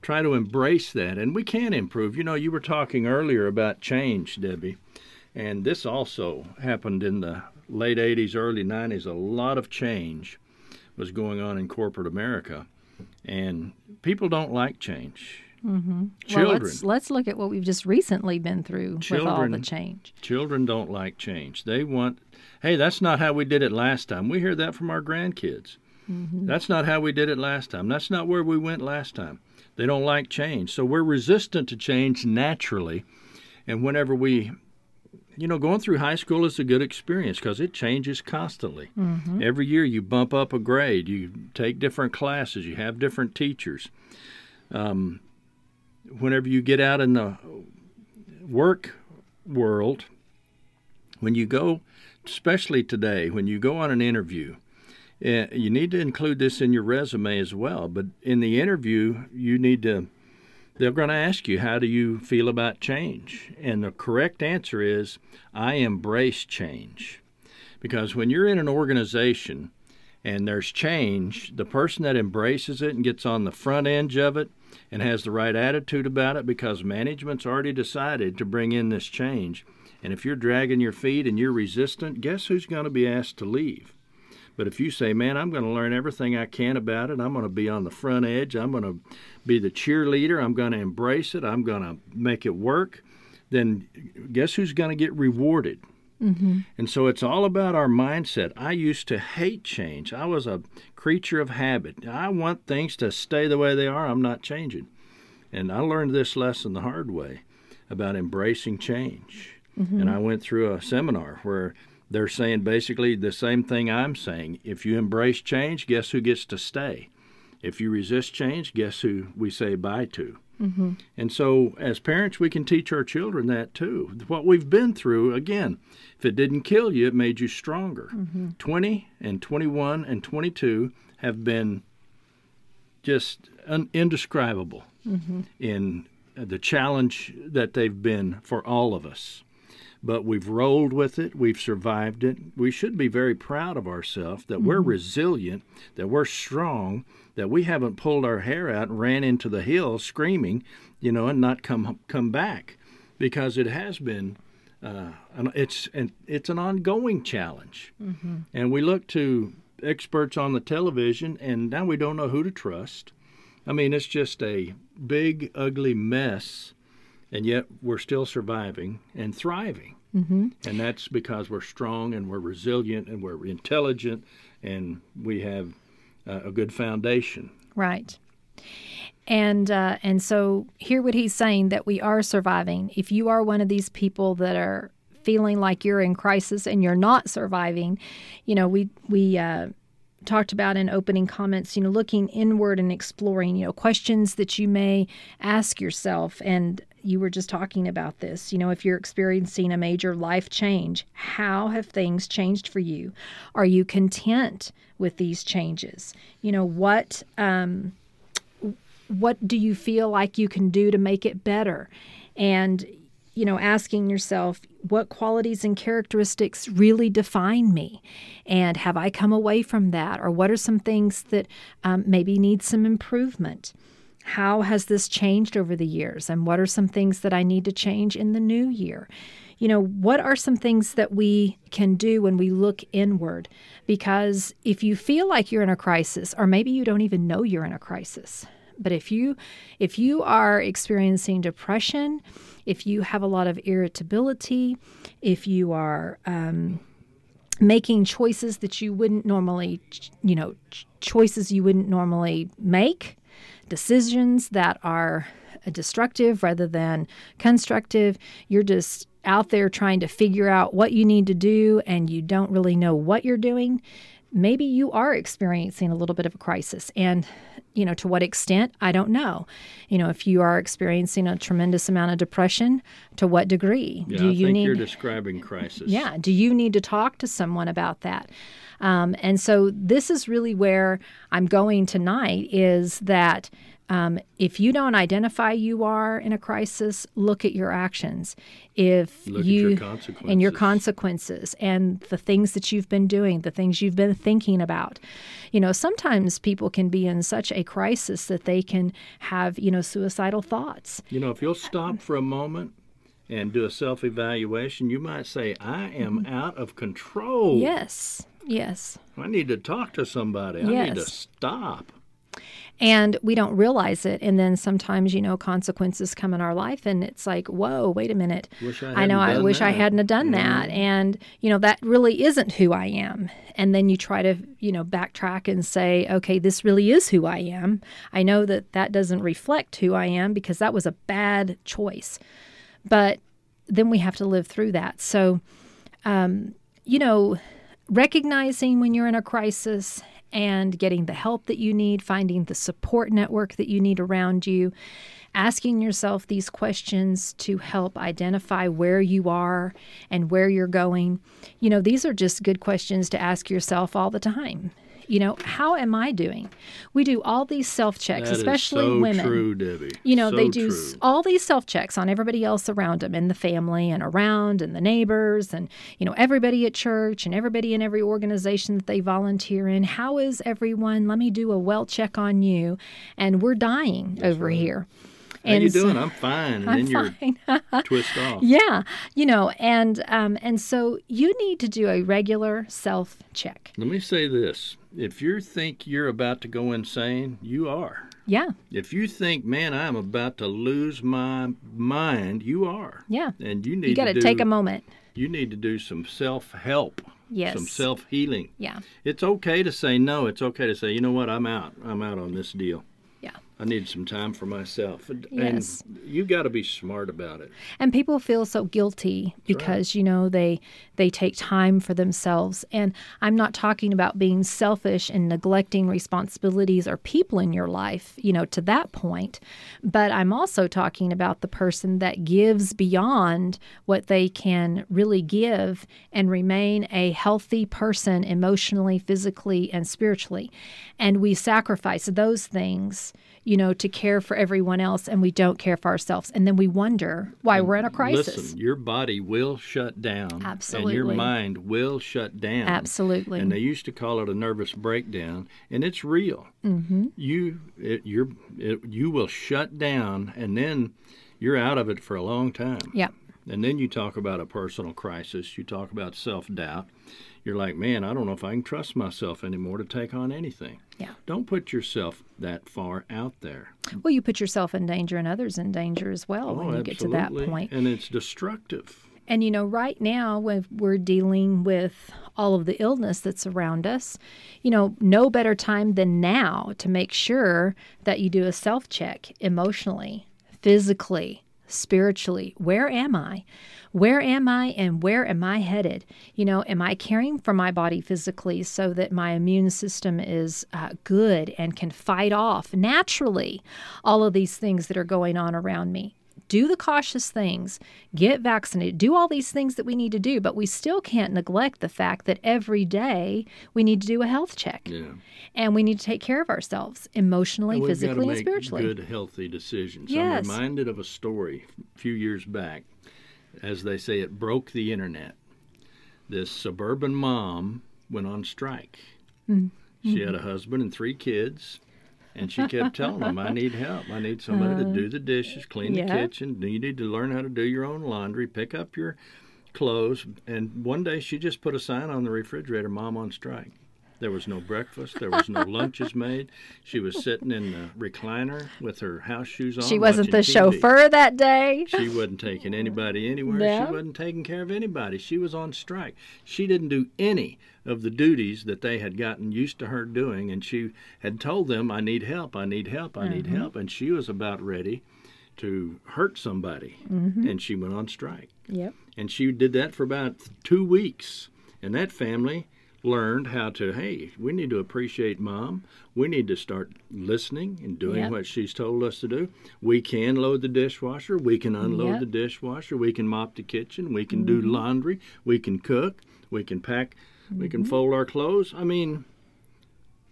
try to embrace that. And we can improve. You know, you were talking earlier about change, Debbie, and this also happened in the late 80s, early 90s. A lot of change was going on in corporate America, and people don't like change. Mm-hmm. Children. Well, let's, let's look at what we've just recently been through with all the change. Children don't like change. They want, hey, that's not how we did it last time. We hear that from our grandkids. That's not how we did it last time. That's not where we went last time. They don't like change. So we're resistant to change naturally. And whenever we, you know, going through high school is a good experience because it changes constantly. Every year you bump up a grade, you take different classes, you have different teachers. Um, whenever you get out in the work world, when you go, especially today, when you go on an interview, uh, you need to include this in your resume as well. But in the interview, you need to, they're going to ask you, how do you feel about change? And the correct answer is, I embrace change. Because when you're in an organization and there's change, the person that embraces it and gets on the front edge of it and has the right attitude about it because management's already decided to bring in this change. And if you're dragging your feet and you're resistant, guess who's going to be asked to leave? But if you say, man, I'm going to learn everything I can about it, I'm going to be on the front edge, I'm going to be the cheerleader, I'm going to embrace it, I'm going to make it work, then guess who's going to get rewarded? Mm-hmm. And so it's all about our mindset. I used to hate change. I was a creature of habit. I want things to stay the way they are. I'm not changing. And I learned this lesson the hard way about embracing change. Mm-hmm. And I went through a seminar where they're saying basically the same thing I'm saying. If you embrace change, guess who gets to stay? If you resist change, guess who we say bye to? Mm-hmm. And so, as parents, we can teach our children that too. What we've been through, again, if it didn't kill you, it made you stronger. Mm-hmm. 20 and 21 and 22 have been just un- indescribable mm-hmm. in the challenge that they've been for all of us. But we've rolled with it, we've survived it. We should be very proud of ourselves that we're resilient, that we're strong, that we haven't pulled our hair out and ran into the hill screaming, you know, and not come come back, because it has been, uh, an, it's an, it's an ongoing challenge, and we look to experts on the television, and now we don't know who to trust. I mean, it's just a big, ugly mess, and yet we're still surviving and thriving. Mm-hmm. And that's because we're strong and we're resilient and we're intelligent and we have uh, a good foundation. Right. And uh, and so hear what he's saying that we are surviving. If you are one of these people that are feeling like you're in crisis and you're not surviving, you know we we uh, talked about in opening comments. You know, looking inward and exploring. You know, questions that you may ask yourself. And you were just talking about this. You know, if you're experiencing a major life change, how have things changed for you? Are you content with these changes? You know, what um, what do you feel like you can do to make it better? And you know, asking yourself what qualities and characteristics really define me, and have I come away from that, or what are some things that um, maybe need some improvement? How has this changed over the years, and what are some things that I need to change in the new year? You know, what are some things that we can do when we look inward? Because if you feel like you're in a crisis, or maybe you don't even know you're in a crisis, but if you if you are experiencing depression, if you have a lot of irritability, if you are um, making choices that you wouldn't normally, you know, choices you wouldn't normally make, decisions that are uh, destructive rather than constructive, you're just out there trying to figure out what you need to do and you don't really know what you're doing. Maybe you are experiencing a little bit of a crisis. And, you know, to what extent, I don't know. You know, if you are experiencing a tremendous amount of depression, to what degree Yeah, do I you need you're describing crisis. yeah. Do you need to talk to someone about that? Um, and so this is really where I'm going tonight is that um, if you don't identify you are in a crisis, look at your actions. If Look at you your and your consequences. consequences and the things that you've been doing, the things you've been thinking about. You know, sometimes people can be in such a crisis that they can have, you know, suicidal thoughts. You know, if you'll stop for a moment and do a self evaluation, you might say, I am out of control. Yes. Yes. I need to talk to somebody. I need to stop. And we don't realize it. And then sometimes, you know, consequences come in our life and it's like, whoa, wait a minute. I I know I wish I that." Mm-hmm. hadn't have done that. And, you know, that really isn't who I am. And then you try to, you know, backtrack and say, okay, this really is who I am. I know that that doesn't reflect who I am because that was a bad choice. But then we have to live through that. So, um, you know, recognizing when you're in a crisis and getting the help that you need, finding the support network that you need around you, asking yourself these questions to help identify where you are and where you're going. You know, these are just good questions to ask yourself all the time. You know, how am I doing? We do all these self checks, especially so women. true, Debbie. You know, So they do true. all these self checks on everybody else around them in the family and around and the neighbors and, you know, everybody at church and everybody in every organization that they volunteer in. How is everyone? Let me do a well check on you. And we're dying over here. How you so- doing? I'm fine. And I'm then you're fine. twist off. yeah, you know, and um, and so you need to do a regular self check. Let me say this. If you think you're about to go insane, you are. Yeah, If you think, man, I'm about to lose my mind, you are. yeah. And you need You got to to do, take a moment. You need to do some self help. Yes. Some self healing. Yeah, It's okay to say no. It's okay to say, you know what, I'm out. I'm out on this deal. I need some time for myself. And Yes. you got to be smart about it. and people feel so guilty because you know they they take time for themselves and i'm not talking about being selfish and neglecting responsibilities or people in your life you know to that point but i'm also talking about the person that gives beyond what they can really give and remain a healthy person emotionally physically and spiritually and we sacrifice those things you know, to care for everyone else and we don't care for ourselves. And then we wonder why we're in a crisis. Listen, your body will shut down. Absolutely. And your mind will shut down. Absolutely. And they used to call it a nervous breakdown, and it's real. Mm-hmm. You, it, you're, it, you will shut down, and then you're out of it for a long time. yeah. And then you talk about a personal crisis. You talk about self doubt. You're like, man, I don't know if I can trust myself anymore to take on anything. Yeah. Don't put yourself that far out there. Well, you put yourself in danger and others in danger as well when oh, you get to that Oh, point. And it's destructive. And you know, right now, when we're dealing with all of the illness that's around us, you know, no better time than now to make sure that you do a self check emotionally, physically, spiritually. Where am I? Where am I and where am I headed? You know, am I caring for my body physically so that my immune system is uh, good and can fight off naturally all of these things that are going on around me? Do the cautious things, get vaccinated, do all these things that we need to do, but we still can't neglect the fact that every day we need to do a health check Yeah. and we need to take care of ourselves emotionally, And physically, and spiritually. good, healthy decisions. Yes. I'm reminded of a story a few years back. As they say, it broke the internet. This suburban mom went on strike. Mm-hmm. She had a husband and three kids, and she kept telling them, "I need help. I need somebody to do the dishes, clean the Uh, kitchen. You need to learn how to do your own laundry, pick up your clothes." And one day, she just put a sign on the refrigerator, "Mom on strike." There was no breakfast. There was no lunches made. She was sitting in the recliner with her house shoes on. she wasn't the TV. chauffeur that day. She wasn't taking anybody anywhere. No. She wasn't taking care of anybody. She was on strike. She didn't do any of the duties that they had gotten used to her doing, and she had told them, "I need help. I need help. I need mm-hmm. help." And she was about ready to hurt somebody, mm-hmm. and she went on strike. Yep. And she did that for about two weeks. And that family learned how to, hey, we need to appreciate mom. We need to start listening and doing Yep. what she's told us to do. We can load the dishwasher. We can unload Yep. the dishwasher. We can mop the kitchen. We can do mm-hmm. laundry. We can cook. We can pack. We can mm-hmm. fold our clothes. I mean,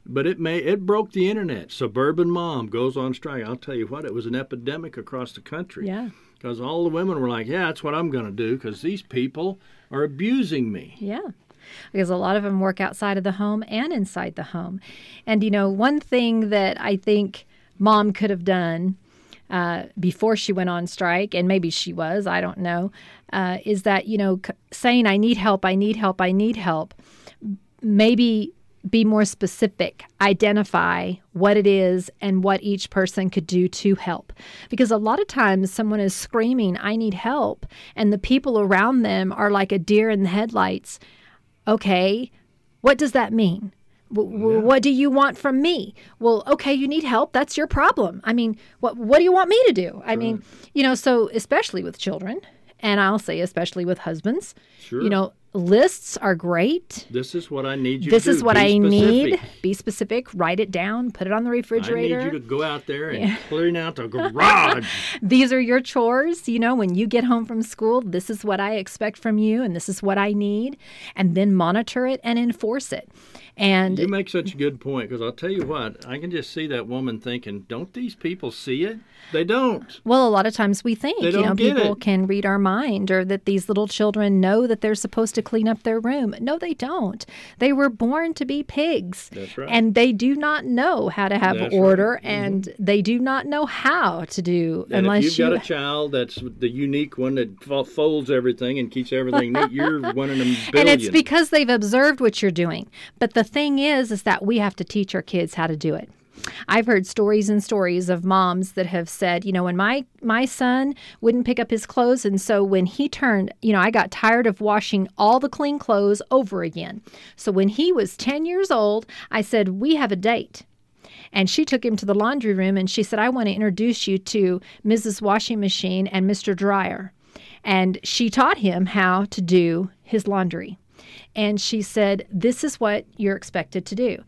But it may it broke the internet. Suburban mom goes on strike. I'll tell you what, it was an epidemic across the country. Yeah. Because all the women were like, "Yeah, that's what I'm going to do." Because these people are abusing me. Yeah. Because a lot of them work outside of the home and inside the home. And, you know, one thing that I think mom could have done uh, before she went on strike, and maybe she was, I don't know, uh, is that, you know, c- saying, I need help, I need help, I need help, maybe be more specific, identify what it is and what each person could do to help. Because a lot of times someone is screaming, I need help, and the people around them are like a deer in the headlights. Okay, what does that mean? W- What do you want from me? Well, okay, you need help. That's your problem. I mean, what what do you want me to do? I mean, you know, so especially with children, and I'll say especially with husbands, Sure. you know, lists are great. This is what I need you This to do. This is what Be I need. Be specific. Write it down. Put it on the refrigerator. I need you to go out there and clean out the garage. These are your chores. You know, when you get home from school, this is what I expect from you, and this is what I need. And then monitor it and enforce it. And You make such a good point because I'll tell you what, I can just see that woman thinking, don't these people see it? They don't. Well, a lot of times we think, you know, people it. can read our mind or that these little children know that they're supposed to clean up their room. No, they don't. They were born to be pigs. That's right. And they do not know how to have That's right. Mm-hmm. order and they do not know how to do And unless you've you got a child that's the unique one that folds everything and keeps everything neat, you're one in a billion. and it's because they've observed what you're doing. But the thing is, is that we have to teach our kids how to do it. I've heard stories and stories of moms that have said, you know, when my my son wouldn't pick up his clothes, and so when he turned, you know, I got tired of washing all the clean clothes over again. So when he was 10 years old, I said, we have a date. And she took him to the laundry room and she said, I want to introduce you to Mrs. Washing Machine and Mr. Dryer. And she taught him how to do his laundry. And she said, This is what you're expected to do.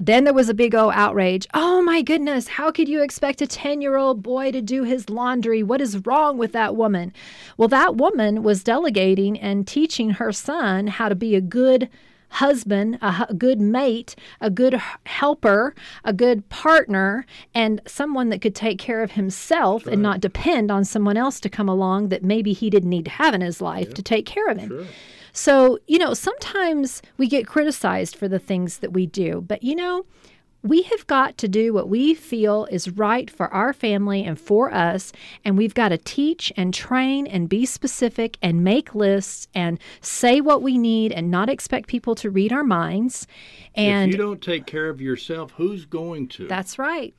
Then there was a big old outrage. Oh my goodness, how could you expect a 10 year old boy to do his laundry? What is wrong with that woman? Well, that woman was delegating and teaching her son how to be a good husband, a good mate, a good helper, a good partner, and someone that could take care of himself and not depend on someone else to come along that maybe he didn't need to have in his life to take care of him. So, you know, sometimes we get criticized for the things that we do, but you know, we have got to do what we feel is right for our family and for us. And we've got to teach and train and be specific and make lists and say what we need and not expect people to read our minds. And if you don't take care of yourself, who's going to? that's right.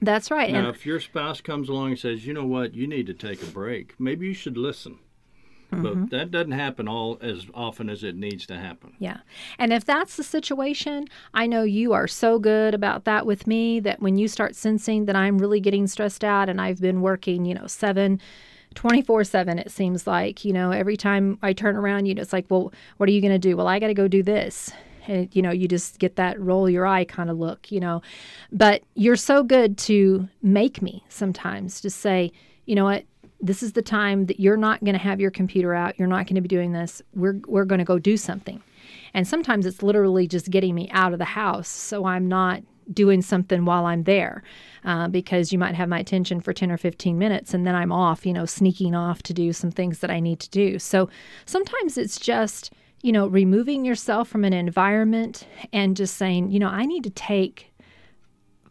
That's right. now, and if your spouse comes along and says, you know what, you need to take a break, maybe you should listen. Mm-hmm. But that doesn't happen all as often as it needs to happen. Yeah. And if that's the situation, I know you are so good about that with me that when you start sensing that I'm really getting stressed out and I've been working, you know, seven, 24 7, it seems like, you know, every time I turn around, you know, it's like, well, what are you going to do? Well, I got to go do this. And, you know, you just get that roll your eye kind of look, you know. But you're so good to make me sometimes to say, you know what, this is the time that you're not going to have your computer out. You're not going to be doing this. We're, we're going to go do something. And sometimes it's literally just getting me out of the house so I'm not doing something while I'm there uh, because you might have my attention for 10 or 15 minutes and then I'm off, you know, sneaking off to do some things that I need to do. So sometimes it's just, you know, removing yourself from an environment and just saying, you know, I need to take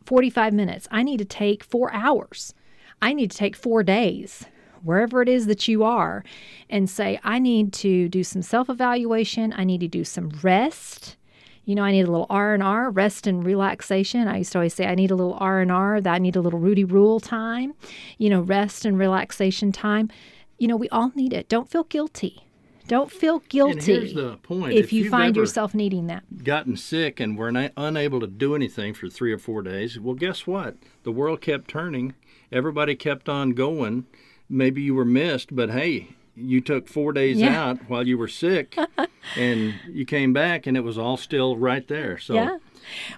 45 minutes. I need to take four hours. I need to take four days, wherever it is that you are, and say, I need to do some self evaluation. I need to do some rest. You know, I need a little R and R, rest and relaxation. I used to always say I need a little R and R. That I need a little Rudy Rule time. You know, rest and relaxation time. You know, we all need it. Don't feel guilty. Don't feel guilty And here's the point. if, you find ever yourself needing that. gotten sick and were na- unable to do anything for three or four days, well, guess what? The world kept turning. Everybody kept on going. Maybe you were missed, but hey, you took four days Yeah. out while you were sick, and you came back and it was all still right there. So yeah.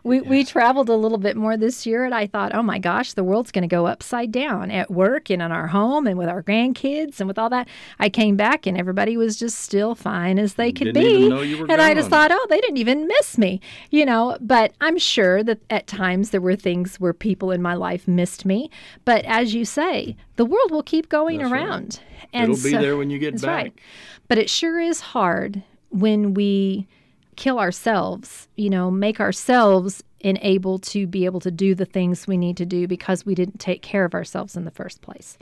We, we traveled a little bit more this year, and I thought, oh my gosh, the world's going to go upside down at work and in our home and with our grandkids and with all that. I came back, and everybody was just still fine as they could be. and I just thought, oh, they didn't even miss me, you know. But I'm sure that at times there were things where people in my life missed me. But as you say, the world will keep going That's around. Right. And It'll be there when you get back. Right. But it sure is hard when we kill ourselves, you know, make ourselves unable to be able to do the things we need to do because we didn't take care of ourselves in the first place.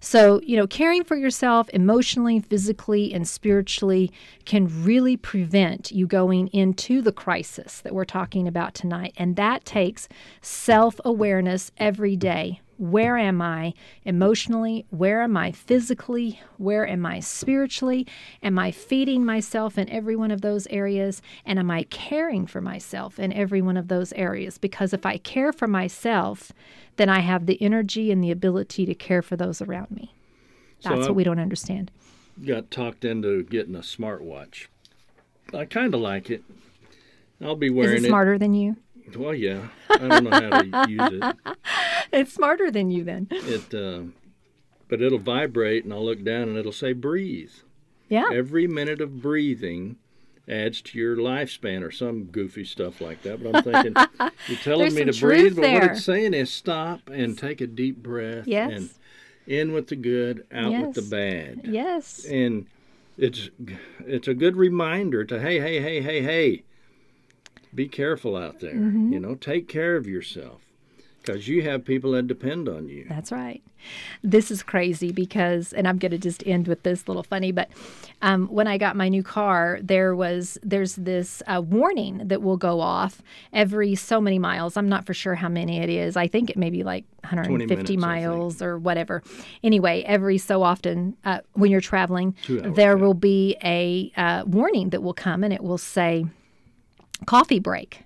So, you know, caring for yourself emotionally, physically, and spiritually can really prevent you going into the crisis that we're talking about tonight. And that takes self awareness every day where am I emotionally? Where am I physically? Where am I spiritually? Am I feeding myself in every one of those areas? And am I caring for myself in every one of those areas? Because if I care for myself, then I have the energy and the ability to care for those around me. That's so what we don't understand. Got talked into getting a smartwatch. I kind of like it. I'll be wearing Is it smarter it. than you? Well, yeah. I don't know how to use it. It's smarter than you then. It, uh, but it'll vibrate, and I'll look down, and it'll say breathe. Yeah. Every minute of breathing adds to your lifespan, or some goofy stuff like that. But I'm thinking, you're telling me to breathe, but what it's saying is stop and take a deep breath. Yes. And in with the good, out yes. with the bad. Yes. And it's it's a good reminder to hey, hey, hey, hey, hey be careful out there. Mm-hmm. You know, take care of yourself because you have people that depend on you. That's right. This is crazy because, and I'm going to just end with this little funny, but um, when I got my new car, there was there's this uh, warning that will go off every so many miles. I'm not for sure how many it is. I think it may be like 150 minutes, miles or whatever. Anyway, every so often uh, when you're traveling, hours, there yeah. will be a uh, warning that will come, and it will say coffee break.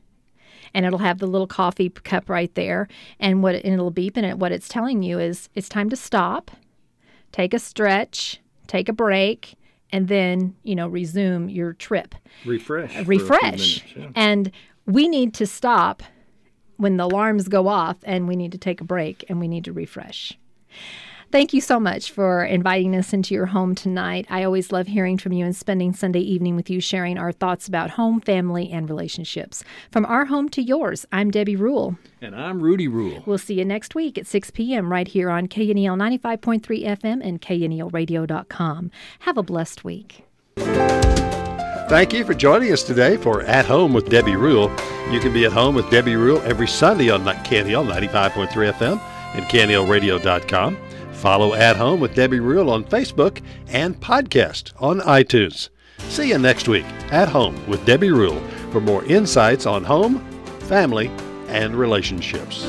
And it'll have the little coffee cup right there. And what and it'll beep and it, what it's telling you is it's time to stop take a stretch take a break and then you know resume your trip. Refresh uh, refresh. minutes, yeah. and we need to stop when the alarms go off and we need to take a break and we need to refresh Thank you so much for inviting us into your home tonight. I always love hearing from you and spending Sunday evening with you, sharing our thoughts about home, family, and relationships. From our home to yours, I'm Debbie Rule. And I'm Rudy Rule. We'll see you next week at 6 p.m. right here on KNEL 95.3 FM and KNELradio.com. Have a blessed week. Thank you for joining us today for At Home with Debbie Rule. You can be at home with Debbie Rule every Sunday on KNEL 95.3 FM and KNELradio.com. Follow At Home with Debbie Rule on Facebook and podcast on iTunes. See you next week at Home with Debbie Rule for more insights on home, family, and relationships.